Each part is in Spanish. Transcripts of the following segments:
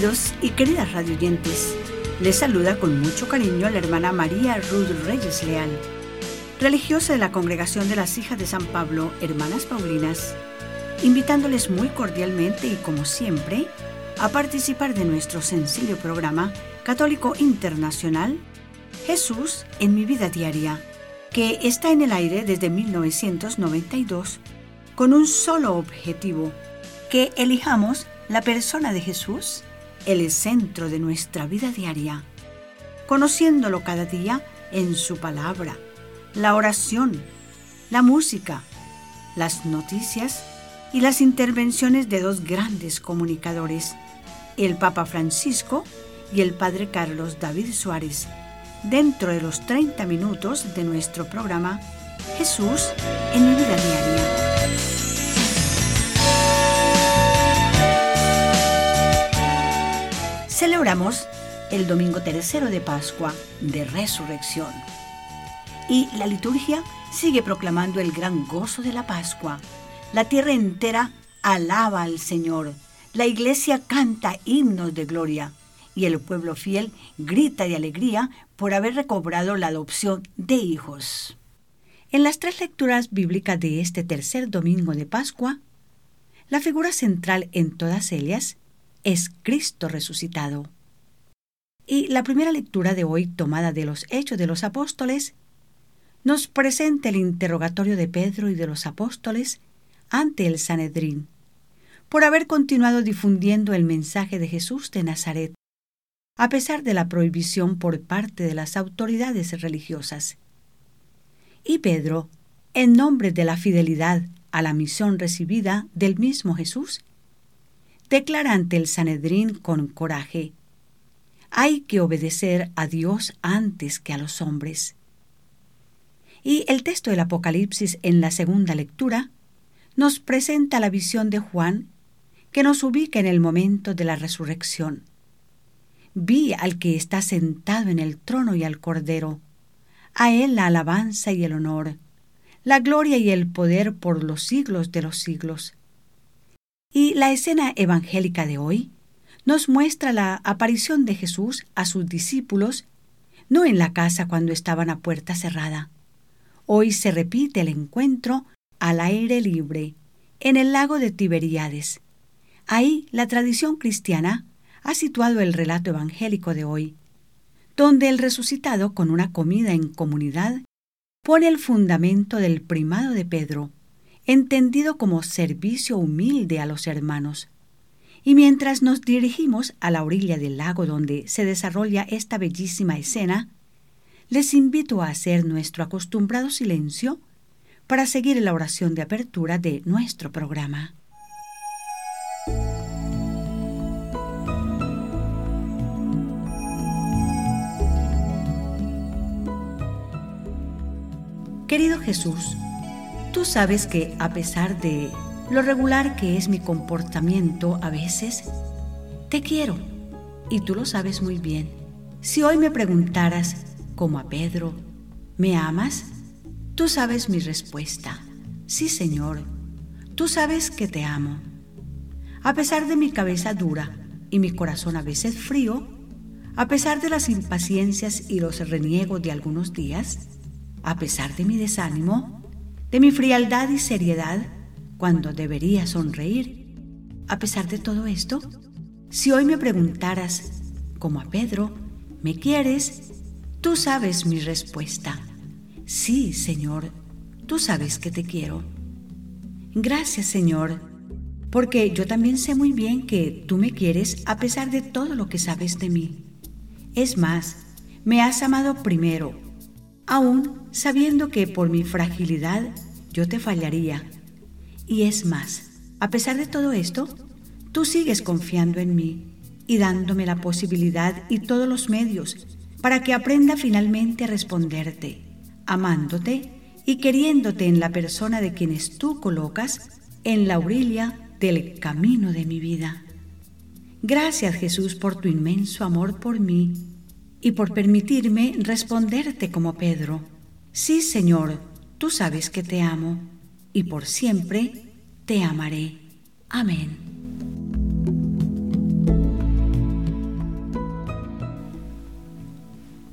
Queridos y queridas radioyentes, les saluda con mucho cariño la hermana María Ruth Reyes Leal, religiosa de la Congregación de las Hijas de San Pablo, Hermanas Paulinas, invitándoles muy cordialmente y como siempre a participar de nuestro sencillo programa católico internacional Jesús en mi vida diaria, que está en el aire desde 1992 con un solo objetivo, que elijamos la persona de Jesús el centro de nuestra vida diaria, conociéndolo cada día en su palabra, la oración, la música, las noticias y las intervenciones de dos grandes comunicadores, el Papa Francisco y el Padre Carlos David Suárez, dentro de los 30 minutos de nuestro programa Jesús en mi vida diaria. Celebramos el domingo tercero de Pascua de Resurrección. Y la liturgia sigue proclamando el gran gozo de la Pascua. La tierra entera alaba al Señor. La iglesia canta himnos de gloria. Y el pueblo fiel grita de alegría por haber recobrado la adopción de hijos. En las tres lecturas bíblicas de este tercer domingo de Pascua, la figura central en todas ellas es Cristo resucitado. Y la primera lectura de hoy, tomada de los Hechos de los Apóstoles, nos presenta el interrogatorio de Pedro y de los apóstoles ante el Sanedrín, por haber continuado difundiendo el mensaje de Jesús de Nazaret, a pesar de la prohibición por parte de las autoridades religiosas. Y Pedro, en nombre de la fidelidad a la misión recibida del mismo Jesús, declara ante el Sanedrín con coraje, hay que obedecer a Dios antes que a los hombres. Y el texto del Apocalipsis en la segunda lectura nos presenta la visión de Juan que nos ubica en el momento de la resurrección. Vi al que está sentado en el trono y al Cordero, a él la alabanza y el honor, la gloria y el poder por los siglos de los siglos. Y la escena evangélica de hoy nos muestra la aparición de Jesús a sus discípulos, no en la casa cuando estaban a puerta cerrada. Hoy se repite el encuentro al aire libre, en el lago de Tiberíades. Ahí la tradición cristiana ha situado el relato evangélico de hoy, donde el resucitado con una comida en comunidad pone el fundamento del primado de Pedro, entendido como servicio humilde a los hermanos. Y mientras nos dirigimos a la orilla del lago donde se desarrolla esta bellísima escena, les invito a hacer nuestro acostumbrado silencio para seguir la oración de apertura de nuestro programa. Querido Jesús, Tú sabes que a pesar de lo regular que es mi comportamiento a veces, te quiero y tú lo sabes muy bien. Si hoy me preguntaras, como a Pedro, ¿me amas? Tú sabes mi respuesta. Sí, Señor, tú sabes que te amo. A pesar de mi cabeza dura y mi corazón a veces frío, a pesar de las impaciencias y los reniegos de algunos días, a pesar de mi desánimo, de mi frialdad y seriedad cuando debería sonreír. A pesar de todo esto, si hoy me preguntaras, como a Pedro, ¿me quieres? Tú sabes mi respuesta. Sí, Señor, tú sabes que te quiero. Gracias, Señor, porque yo también sé muy bien que tú me quieres a pesar de todo lo que sabes de mí. Es más, me has amado primero aún sabiendo que por mi fragilidad yo te fallaría. Y es más, a pesar de todo esto, tú sigues confiando en mí y dándome la posibilidad y todos los medios para que aprenda finalmente a responderte, amándote y queriéndote en la persona de quienes tú colocas en la orilla del camino de mi vida. Gracias Jesús por tu inmenso amor por mí y por permitirme responderte como Pedro. Sí, Señor, tú sabes que te amo, y por siempre te amaré. Amén.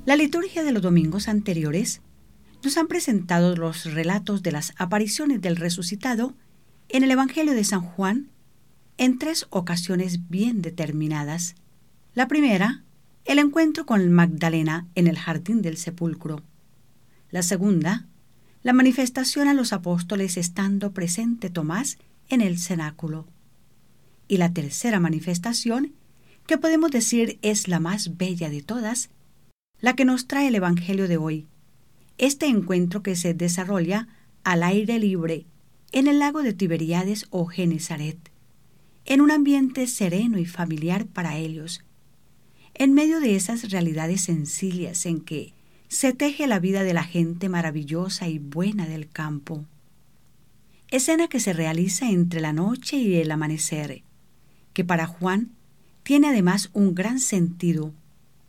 La liturgia de los domingos anteriores nos han presentado los relatos de las apariciones del resucitado en el Evangelio de San Juan en tres ocasiones bien determinadas. La primera, el encuentro con Magdalena en el jardín del sepulcro. La segunda, la manifestación a los apóstoles estando presente Tomás en el cenáculo. Y la tercera manifestación, que podemos decir es la más bella de todas, la que nos trae el Evangelio de hoy, este encuentro que se desarrolla al aire libre en el lago de Tiberíades o Genezaret, en un ambiente sereno y familiar para ellos, en medio de esas realidades sencillas en que se teje la vida de la gente maravillosa y buena del campo. Escena que se realiza entre la noche y el amanecer, que para Juan tiene además un gran sentido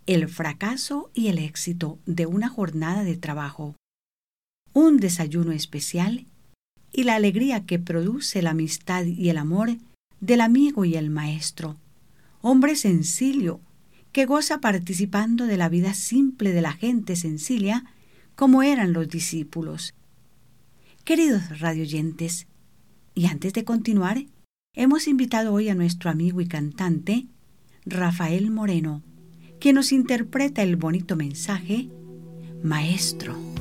el fracaso y el éxito de una jornada de trabajo, un desayuno especial y la alegría que produce la amistad y el amor del amigo y el maestro, hombre sencillo que goza participando de la vida simple de la gente sencilla como eran los discípulos. Queridos radioyentes, y antes de continuar, hemos invitado hoy a nuestro amigo y cantante, Rafael Moreno, que nos interpreta el bonito mensaje, Maestro. Maestro,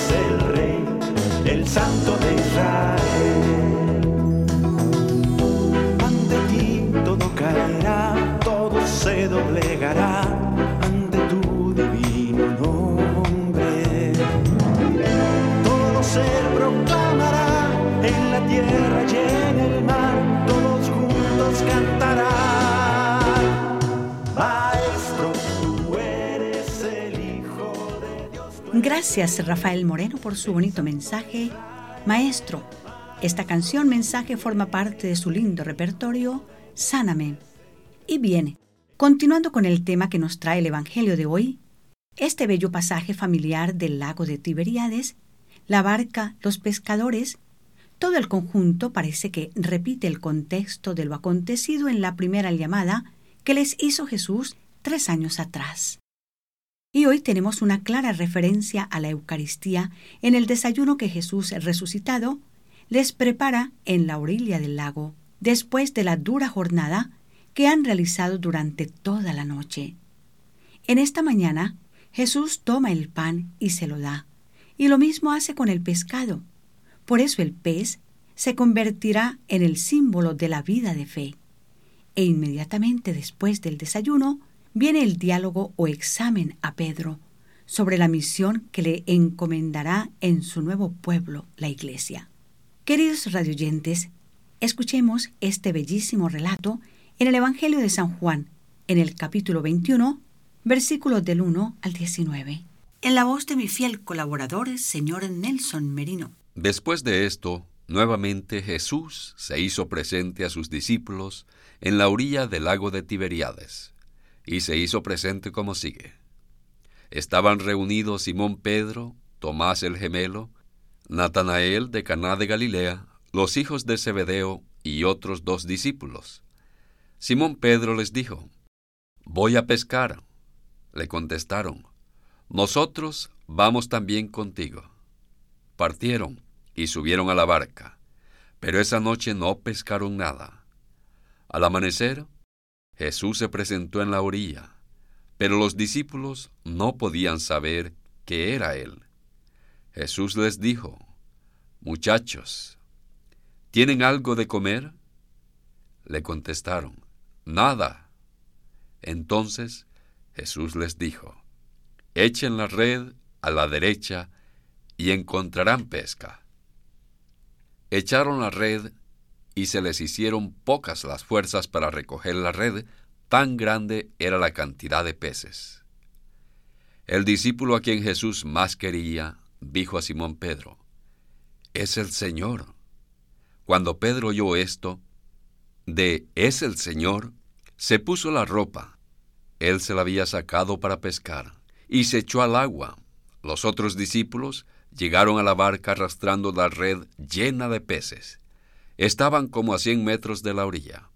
Eres el Rey, el Santo Gracias Rafael Moreno por su bonito mensaje. Maestro, esta canción mensaje forma parte de su lindo repertorio, Sáname. Y viene Continuando con el tema que nos trae el Evangelio de hoy, este bello pasaje familiar del lago de Tiberíades, la barca, los pescadores, todo el conjunto parece que repite el contexto de lo acontecido en la primera llamada que les hizo Jesús tres años atrás. Y hoy tenemos una clara referencia a la Eucaristía en el desayuno que Jesús resucitado les prepara en la orilla del lago, después de la dura jornada que han realizado durante toda la noche. En esta mañana, Jesús toma el pan y se lo da, y lo mismo hace con el pescado. Por eso el pez se convertirá en el símbolo de la vida de fe. E inmediatamente después del desayuno viene el diálogo o examen a Pedro sobre la misión que le encomendará en su nuevo pueblo, la iglesia. Queridos radioyentes, escuchemos este bellísimo relato en el Evangelio de San Juan, en el capítulo 21, versículos del 1 al 19. En la voz de mi fiel colaborador, señor Nelson Merino. Después de esto, nuevamente Jesús se hizo presente a sus discípulos en la orilla del lago de Tiberíades, y se hizo presente como sigue. Estaban reunidos Simón Pedro, Tomás el gemelo, Natanael de Caná de Galilea, los hijos de Zebedeo y otros dos discípulos. Simón Pedro les dijo, Voy a pescar. Le contestaron, Nosotros vamos también contigo. Partieron y subieron a la barca, pero esa noche no pescaron nada. Al amanecer, Jesús se presentó en la orilla, pero los discípulos no podían saber que era Él. Jesús les dijo, Muchachos, ¿tienen algo de comer? Le contestaron, nada. Entonces Jesús les dijo, echen la red a la derecha y encontrarán pesca. Echaron la red y se les hicieron pocas las fuerzas para recoger la red, tan grande era la cantidad de peces. El discípulo a quien Jesús más quería dijo a Simón Pedro, Es el Señor. Cuando Pedro oyó esto, de es el Señor, se puso la ropa. Él se la había sacado para pescar y se echó al agua. Los otros discípulos llegaron a la barca arrastrando la red llena de peces. Estaban como a cien metros de la orilla.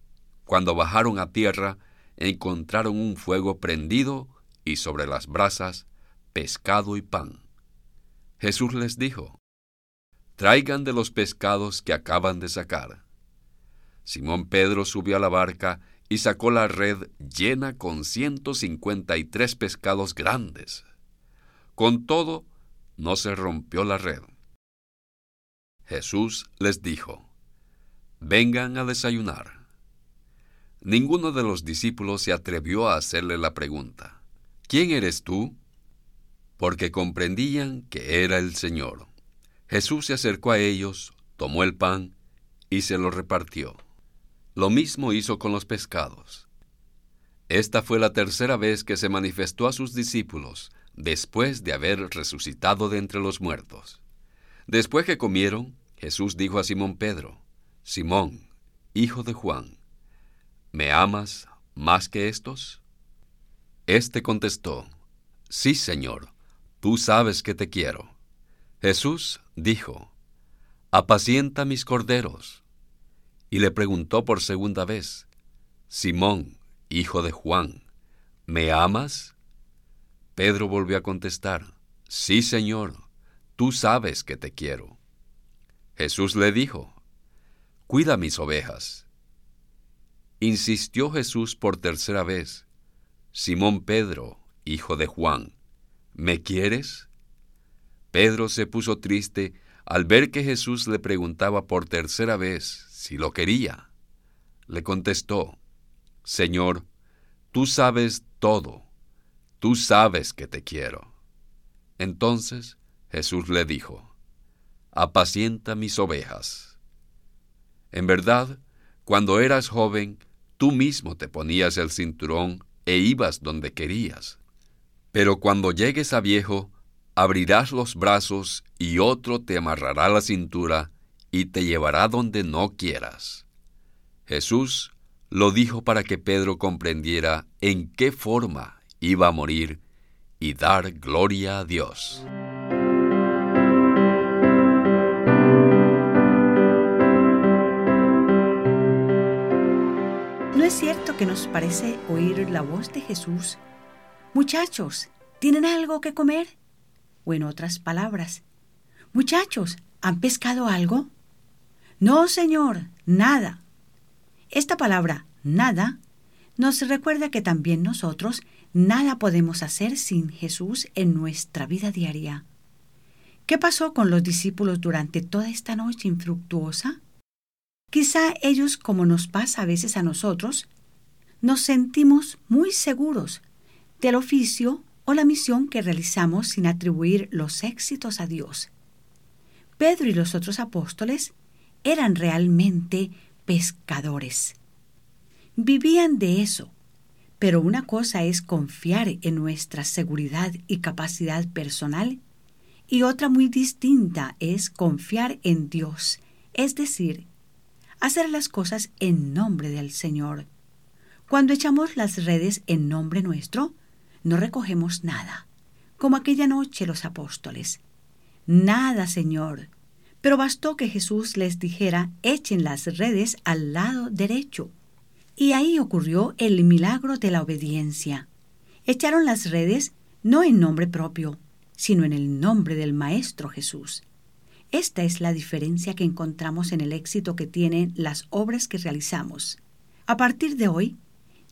Cuando bajaron a tierra, encontraron un fuego prendido y sobre las brasas pescado y pan. Jesús les dijo, Traigan de los pescados que acaban de sacar. Simón Pedro subió a la barca y sacó la red llena con ciento cincuenta y tres pescados grandes. Con todo, no se rompió la red. Jesús les dijo, Vengan a desayunar. Ninguno de los discípulos se atrevió a hacerle la pregunta, ¿quién eres tú? Porque comprendían que era el Señor. Jesús se acercó a ellos, tomó el pan y se lo repartió. Lo mismo hizo con los pescados. Esta fue la tercera vez que se manifestó a sus discípulos después de haber resucitado de entre los muertos. Después que comieron, Jesús dijo a Simón Pedro, Simón, hijo de Juan, ¿me amas más que estos? Este contestó, Sí, Señor, tú sabes que te quiero. Jesús dijo, Apacienta mis corderos. Y le preguntó por segunda vez, Simón, hijo de Juan, ¿me amas? Pedro volvió a contestar, Sí, Señor, tú sabes que te quiero. Jesús le dijo, Cuida mis ovejas. Insistió Jesús por tercera vez, Simón Pedro, hijo de Juan, ¿me quieres? Pedro se puso triste al ver que Jesús le preguntaba por tercera vez si lo quería. Le contestó, Señor, tú sabes todo, tú sabes que te quiero. Entonces Jesús le dijo, Apacienta mis ovejas. En verdad, cuando eras joven, tú mismo te ponías el cinturón e ibas donde querías. Pero cuando llegues a viejo, abrirás los brazos y otro te amarrará la cintura y te llevará donde no quieras. Jesús lo dijo para que Pedro comprendiera en qué forma iba a morir y dar gloria a Dios. ¿No es cierto que nos parece oír la voz de Jesús? Muchachos, ¿tienen algo que comer? O en otras palabras, muchachos, ¿han pescado algo? No, Señor, nada. Esta palabra, nada, nos recuerda que también nosotros nada podemos hacer sin Jesús en nuestra vida diaria. ¿Qué pasó con los discípulos durante toda esta noche infructuosa? Quizá ellos, como nos pasa a veces a nosotros, nos sentimos muy seguros del oficio o la misión que realizamos sin atribuir los éxitos a Dios. Pedro y los otros apóstoles eran realmente pescadores. Vivían de eso, pero una cosa es confiar en nuestra seguridad y capacidad personal y otra muy distinta es confiar en Dios, es decir, hacer las cosas en nombre del Señor. Cuando echamos las redes en nombre nuestro, no recogemos nada, como aquella noche los apóstoles. Nada, Señor. Pero bastó que Jesús les dijera, echen las redes al lado derecho. Y ahí ocurrió el milagro de la obediencia. Echaron las redes no en nombre propio, sino en el nombre del Maestro Jesús. Esta es la diferencia que encontramos en el éxito que tienen las obras que realizamos. A partir de hoy,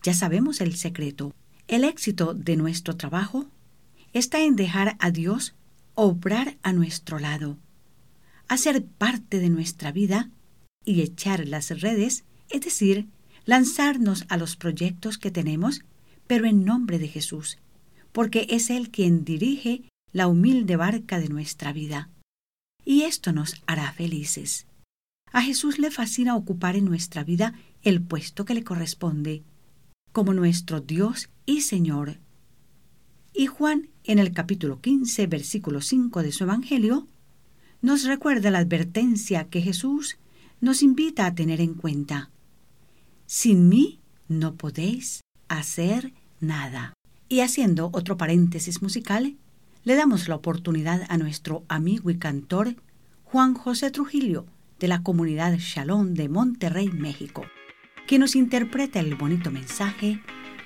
ya sabemos el secreto. El éxito de nuestro trabajo está en dejar a Dios obrar a nuestro lado, hacer parte de nuestra vida y echar las redes, es decir, lanzarnos a los proyectos que tenemos, pero en nombre de Jesús, porque es Él quien dirige la humilde barca de nuestra vida. Y esto nos hará felices. A Jesús le fascina ocupar en nuestra vida el puesto que le corresponde, como nuestro Dios y Señor. Y Juan, en el capítulo 15, versículo 5 de su Evangelio, nos recuerda la advertencia que Jesús nos invita a tener en cuenta. Sin mí no podéis hacer nada. Y haciendo otro paréntesis musical, le damos la oportunidad a nuestro amigo y cantor Juan José Trujillo de la comunidad Shalom de Monterrey, México, que nos interpreta el bonito mensaje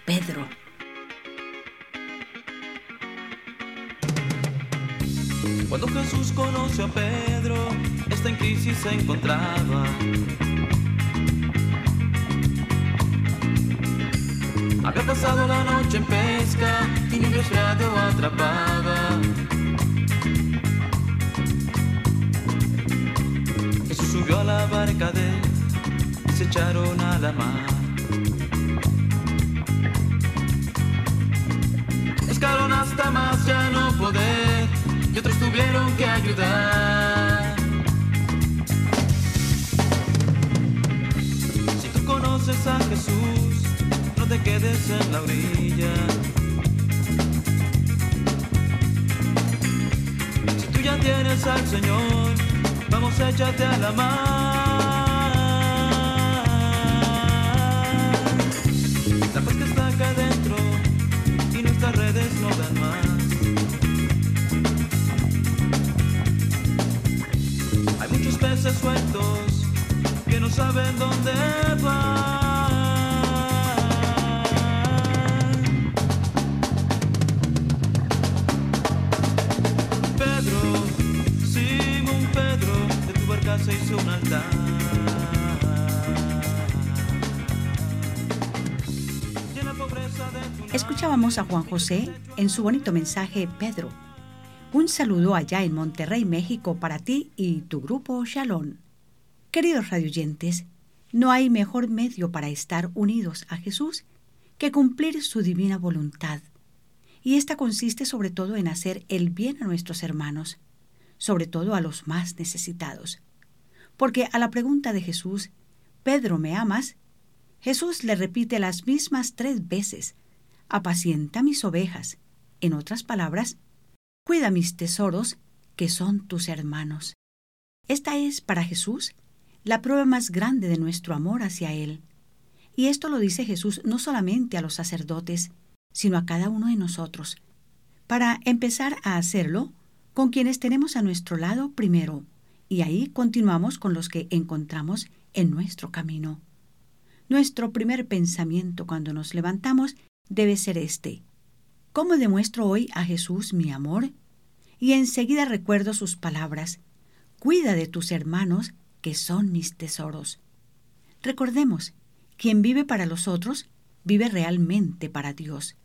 Pedro. Cuando Jesús conoce a Pedro, esta en crisis se encontraba. Había pasado la noche en pesca y ni resfriado atrapaba. Jesús subió a la barca de él se echaron a la mar. Escaron hasta más ya no poder y otros tuvieron que ayudar. Si tú conoces a Jesús, te quedes en la orilla. Si tú ya tienes al Señor, vamos a echarte a la mar. La paz que está acá adentro y nuestras redes no dan más. Hay muchos peces sueltos que no saben dónde van. Escuchábamos a Juan José en su bonito mensaje Pedro. Un saludo allá en Monterrey, México, para ti y tu grupo Shalom. Queridos radioyentes, no hay mejor medio para estar unidos a Jesús que cumplir su divina voluntad. Y esta consiste sobre todo en hacer el bien a nuestros hermanos, sobre todo a los más necesitados. Porque a la pregunta de Jesús, Pedro, ¿me amas? Jesús le repite las mismas tres veces, apacienta mis ovejas. En otras palabras, cuida mis tesoros, que son tus hermanos. Esta es para Jesús la prueba más grande de nuestro amor hacia Él. Y esto lo dice Jesús no solamente a los sacerdotes, sino a cada uno de nosotros, para empezar a hacerlo con quienes tenemos a nuestro lado primero, y ahí continuamos con los que encontramos en nuestro camino. Nuestro primer pensamiento cuando nos levantamos debe ser este. ¿Cómo demuestro hoy a Jesús mi amor? Y enseguida recuerdo sus palabras. Cuida de tus hermanos, que son mis tesoros. Recordemos, quien vive para los otros, vive realmente para Dios.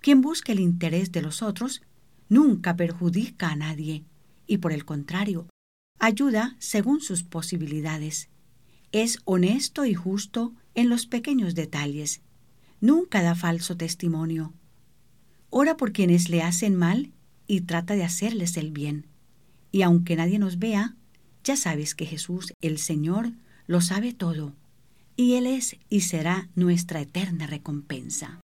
Quien busca el interés de los otros, nunca perjudica a nadie, y por el contrario, ayuda según sus posibilidades. Es honesto y justo en los pequeños detalles. Nunca da falso testimonio. Ora por quienes le hacen mal y trata de hacerles el bien. Y aunque nadie nos vea, ya sabes que Jesús, el Señor, lo sabe todo, y Él es y será nuestra eterna recompensa.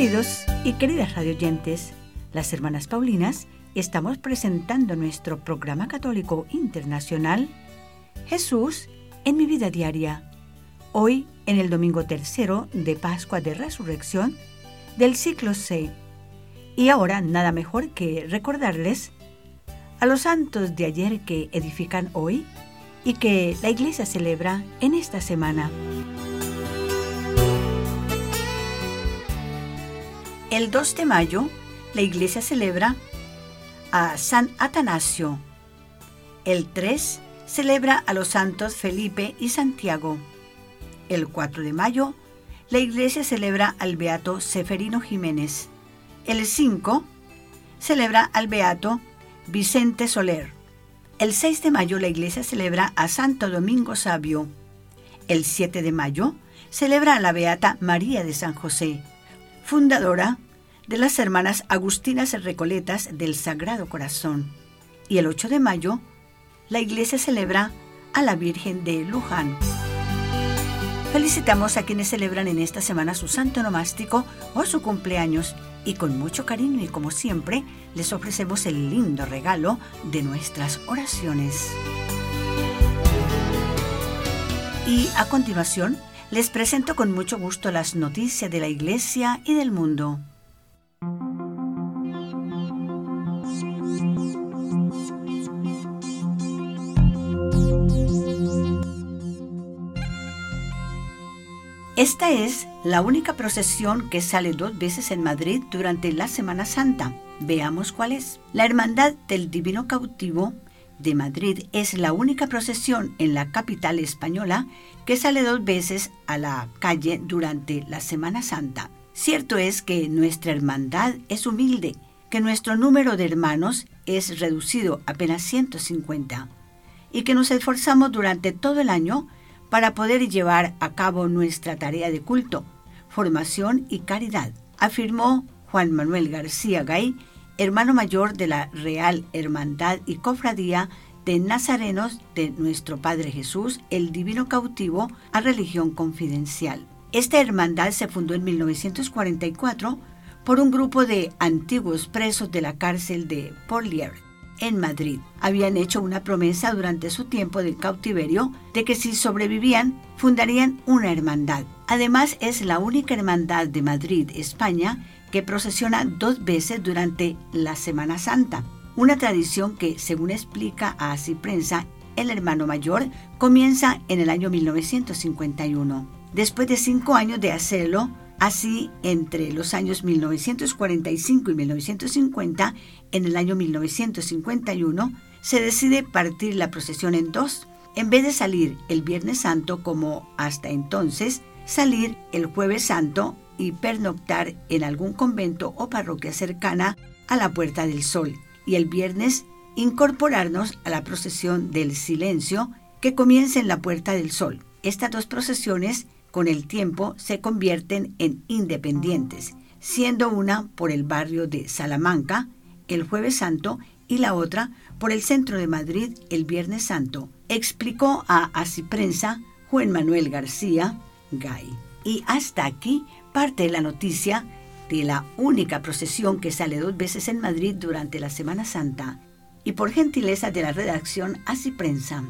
Queridos y queridas radioyentes, las hermanas Paulinas estamos presentando nuestro programa católico internacional Jesús en mi vida diaria. Hoy en el domingo tercero de Pascua de Resurrección del ciclo C. Y ahora nada mejor que recordarles a los santos de ayer que edifican hoy y que la iglesia celebra en esta semana. El 2 de mayo, la iglesia celebra a San Atanasio. El 3 celebra a los santos Felipe y Santiago. El 4 de mayo, la iglesia celebra al beato Seferino Jiménez. El 5 celebra al beato Vicente Soler. El 6 de mayo la iglesia celebra a Santo Domingo Sabio. El 7 de mayo celebra a la beata María de San José, fundadora de las hermanas Agustinas Recoletas del Sagrado Corazón. Y el 8 de mayo la iglesia celebra a la Virgen de Luján. Felicitamos a quienes celebran en esta semana su santo nomástico o su cumpleaños y con mucho cariño y como siempre les ofrecemos el lindo regalo de nuestras oraciones. Y a continuación les presento con mucho gusto las noticias de la Iglesia y del mundo. Esta es la única procesión que sale dos veces en Madrid durante la Semana Santa. Veamos cuál es. La Hermandad del Divino Cautivo de Madrid es la única procesión en la capital española que sale dos veces a la calle durante la Semana Santa. Cierto es que nuestra hermandad es humilde, que nuestro número de hermanos es reducido a apenas 150 y que nos esforzamos durante todo el año para poder llevar a cabo nuestra tarea de culto, formación y caridad, afirmó Juan Manuel García Gay, hermano mayor de la Real Hermandad y Cofradía de Nazarenos de nuestro Padre Jesús, el Divino Cautivo, a Religión Confidencial. Esta hermandad se fundó en 1944 por un grupo de antiguos presos de la cárcel de Porlier en Madrid. Habían hecho una promesa durante su tiempo de cautiverio de que si sobrevivían fundarían una hermandad. Además es la única hermandad de Madrid, España, que procesiona dos veces durante la Semana Santa. Una tradición que, según explica a Así Prensa, el hermano mayor comienza en el año 1951. Después de cinco años de hacerlo, Así, entre los años 1945 y 1950, en el año 1951, se decide partir la procesión en dos. En vez de salir el Viernes Santo como hasta entonces, salir el Jueves Santo y pernoctar en algún convento o parroquia cercana a la Puerta del Sol. Y el viernes incorporarnos a la procesión del silencio que comienza en la Puerta del Sol. Estas dos procesiones con el tiempo se convierten en independientes, siendo una por el barrio de Salamanca el jueves santo y la otra por el centro de Madrid el viernes santo, explicó a Así Prensa Juan Manuel García Gay. Y hasta aquí parte de la noticia de la única procesión que sale dos veces en Madrid durante la Semana Santa y por gentileza de la redacción Así Prensa.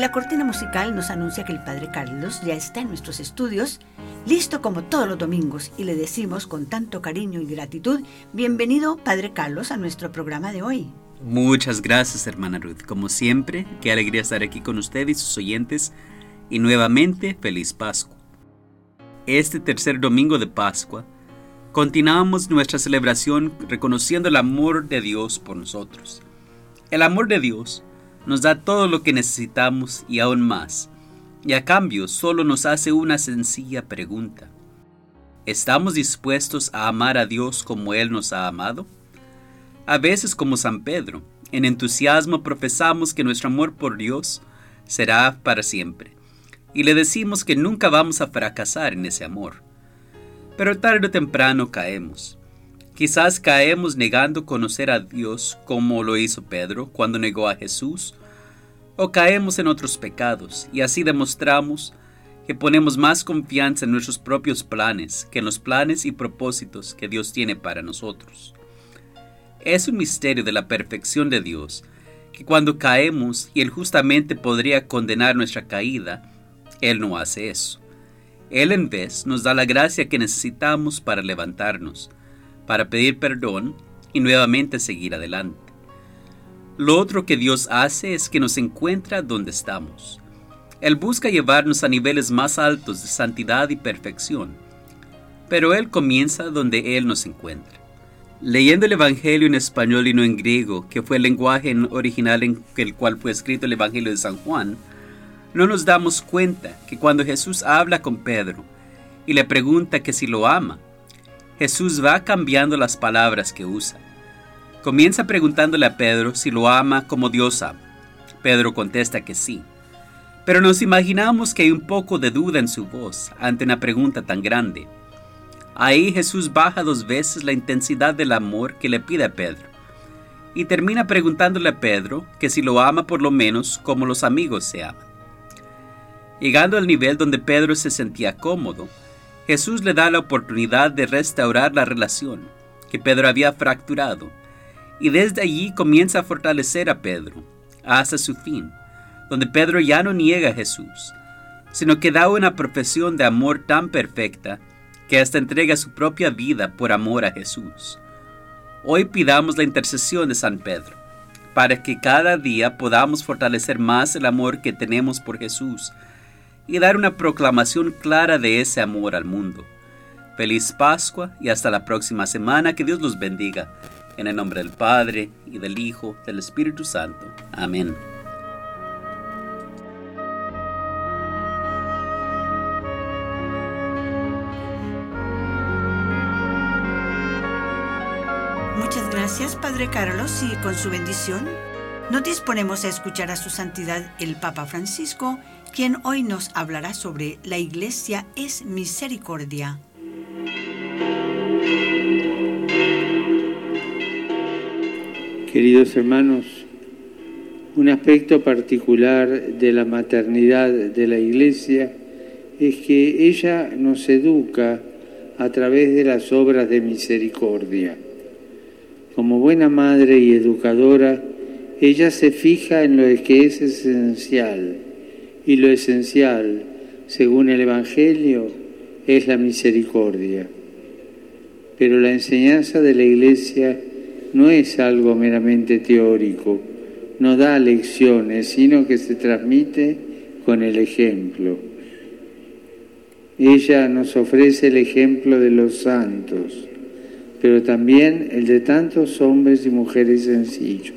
La cortina musical nos anuncia que el Padre Carlos ya está en nuestros estudios, listo como todos los domingos, y le decimos con tanto cariño y gratitud, bienvenido Padre Carlos a nuestro programa de hoy. Muchas gracias, hermana Ruth. Como siempre, qué alegría estar aquí con usted y sus oyentes, y nuevamente feliz Pascua. Este tercer domingo de Pascua, continuamos nuestra celebración reconociendo el amor de Dios por nosotros. El amor de Dios nos da todo lo que necesitamos y aún más, y a cambio solo nos hace una sencilla pregunta. ¿Estamos dispuestos a amar a Dios como Él nos ha amado? A veces como San Pedro, en entusiasmo profesamos que nuestro amor por Dios será para siempre, y le decimos que nunca vamos a fracasar en ese amor. Pero tarde o temprano caemos Quizás caemos negando conocer a Dios como lo hizo Pedro cuando negó a Jesús, o caemos en otros pecados y así demostramos que ponemos más confianza en nuestros propios planes que en los planes y propósitos que Dios tiene para nosotros. Es un misterio de la perfección de Dios que cuando caemos y Él justamente podría condenar nuestra caída, Él no hace eso. Él en vez nos da la gracia que necesitamos para levantarnos, para pedir perdón y nuevamente seguir adelante. Lo otro que Dios hace es que nos encuentra donde estamos. Él busca llevarnos a niveles más altos de santidad y perfección. pero Él comienza donde Él nos encuentra. Leyendo el Evangelio en español y no en griego, que fue el lenguaje original en el cual fue escrito el Evangelio de San Juan, no nos damos cuenta que cuando Jesús habla con Pedro y le pregunta que si lo ama, Jesús va cambiando las palabras que usa. Comienza preguntándole a Pedro si lo ama como Dios ama. Pedro contesta que sí. Pero nos imaginamos que hay un poco de duda en su voz ante una pregunta tan grande. Ahí Jesús baja dos veces la intensidad del amor que le pide a Pedro. Y termina preguntándole a Pedro que si lo ama por lo menos como los amigos se aman. Llegando al nivel donde Pedro se sentía cómodo, Jesús le da la oportunidad de restaurar la relación que Pedro había fracturado y desde allí comienza a fortalecer a Pedro hasta su fin, donde Pedro ya no niega a Jesús, sino que da una profesión de amor tan perfecta que hasta entrega su propia vida por amor a Jesús. Hoy pidamos la intercesión de San Pedro, para que cada día podamos fortalecer más el amor que tenemos por Jesús y dar una proclamación clara de ese amor al mundo. Feliz Pascua y hasta la próxima semana. Que Dios los bendiga. En el nombre del Padre, y del Hijo, del Espíritu Santo. Amén. Muchas gracias, Padre Carlos, y con su bendición nos disponemos a escuchar a su santidad el Papa Francisco quien hoy nos hablará sobre la iglesia es misericordia. Queridos hermanos, un aspecto particular de la maternidad de la iglesia es que ella nos educa a través de las obras de misericordia. Como buena madre y educadora, ella se fija en lo que es esencial y lo esencial, según el Evangelio, es la misericordia. Pero la enseñanza de la Iglesia no es algo meramente teórico, no da lecciones, sino que se transmite con el ejemplo. Ella nos ofrece el ejemplo de los santos, pero también el de tantos hombres y mujeres sencillos.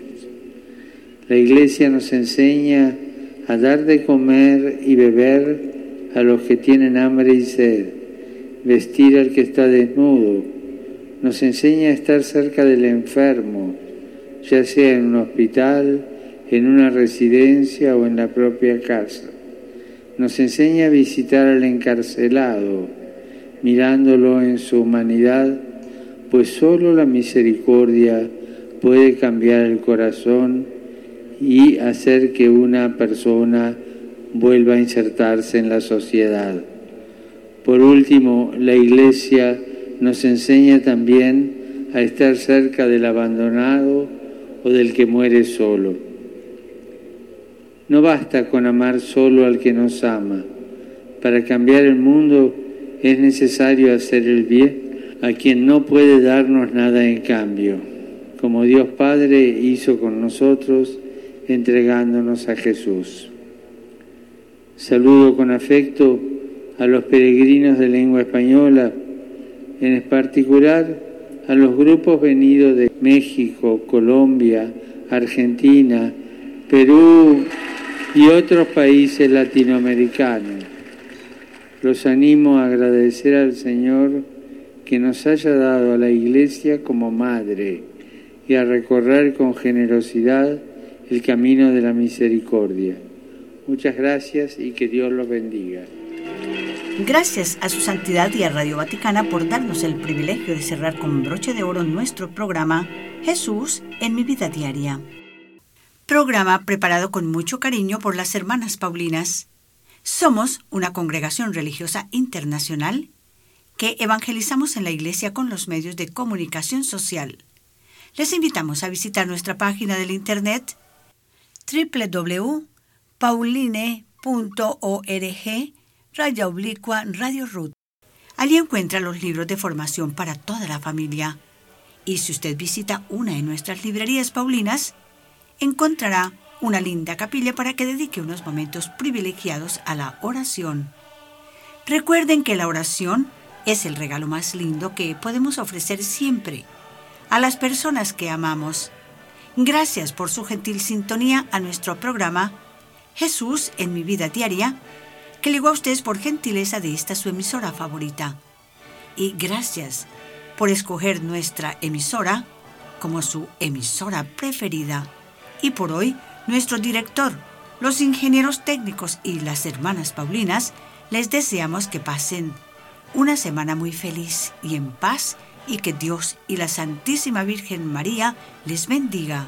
La Iglesia nos enseña a dar de comer y beber a los que tienen hambre y sed, vestir al que está desnudo, nos enseña a estar cerca del enfermo, ya sea en un hospital, en una residencia o en la propia casa. Nos enseña a visitar al encarcelado, mirándolo en su humanidad, pues solo la misericordia puede cambiar el corazón y hacer que una persona vuelva a insertarse en la sociedad. Por último, la Iglesia nos enseña también a estar cerca del abandonado o del que muere solo. No basta con amar solo al que nos ama. Para cambiar el mundo es necesario hacer el bien a quien no puede darnos nada en cambio. Como Dios Padre hizo con nosotros, entregándonos a Jesús. Saludo con afecto a los peregrinos de lengua española, en particular a los grupos venidos de México, Colombia, Argentina, Perú y otros países latinoamericanos. Los animo a agradecer al Señor que nos haya dado a la Iglesia como madre y a recorrer con generosidad el camino de la misericordia. Muchas gracias y que Dios los bendiga. Gracias a su santidad y a Radio Vaticana por darnos el privilegio de cerrar con broche de oro nuestro programa Jesús en mi vida diaria. Programa preparado con mucho cariño por las hermanas Paulinas. Somos una congregación religiosa internacional que evangelizamos en la iglesia con los medios de comunicación social. Les invitamos a visitar nuestra página del internet www.pauline.org raya oblicua Radio Ruth. Allí encuentra los libros de formación para toda la familia. Y si usted visita una de nuestras librerías paulinas, encontrará una linda capilla para que dedique unos momentos privilegiados a la oración. Recuerden que la oración Es el regalo más lindo que podemos ofrecer siempre a las personas que amamos. Gracias por su gentil sintonía a nuestro programa Jesús en mi vida diaria, que le a ustedes por gentileza de esta su emisora favorita. Y gracias por escoger nuestra emisora como su emisora preferida. Y por hoy, nuestro director, los ingenieros técnicos y las hermanas Paulinas les deseamos que pasen una semana muy feliz y en paz y que Dios y la Santísima Virgen María les bendiga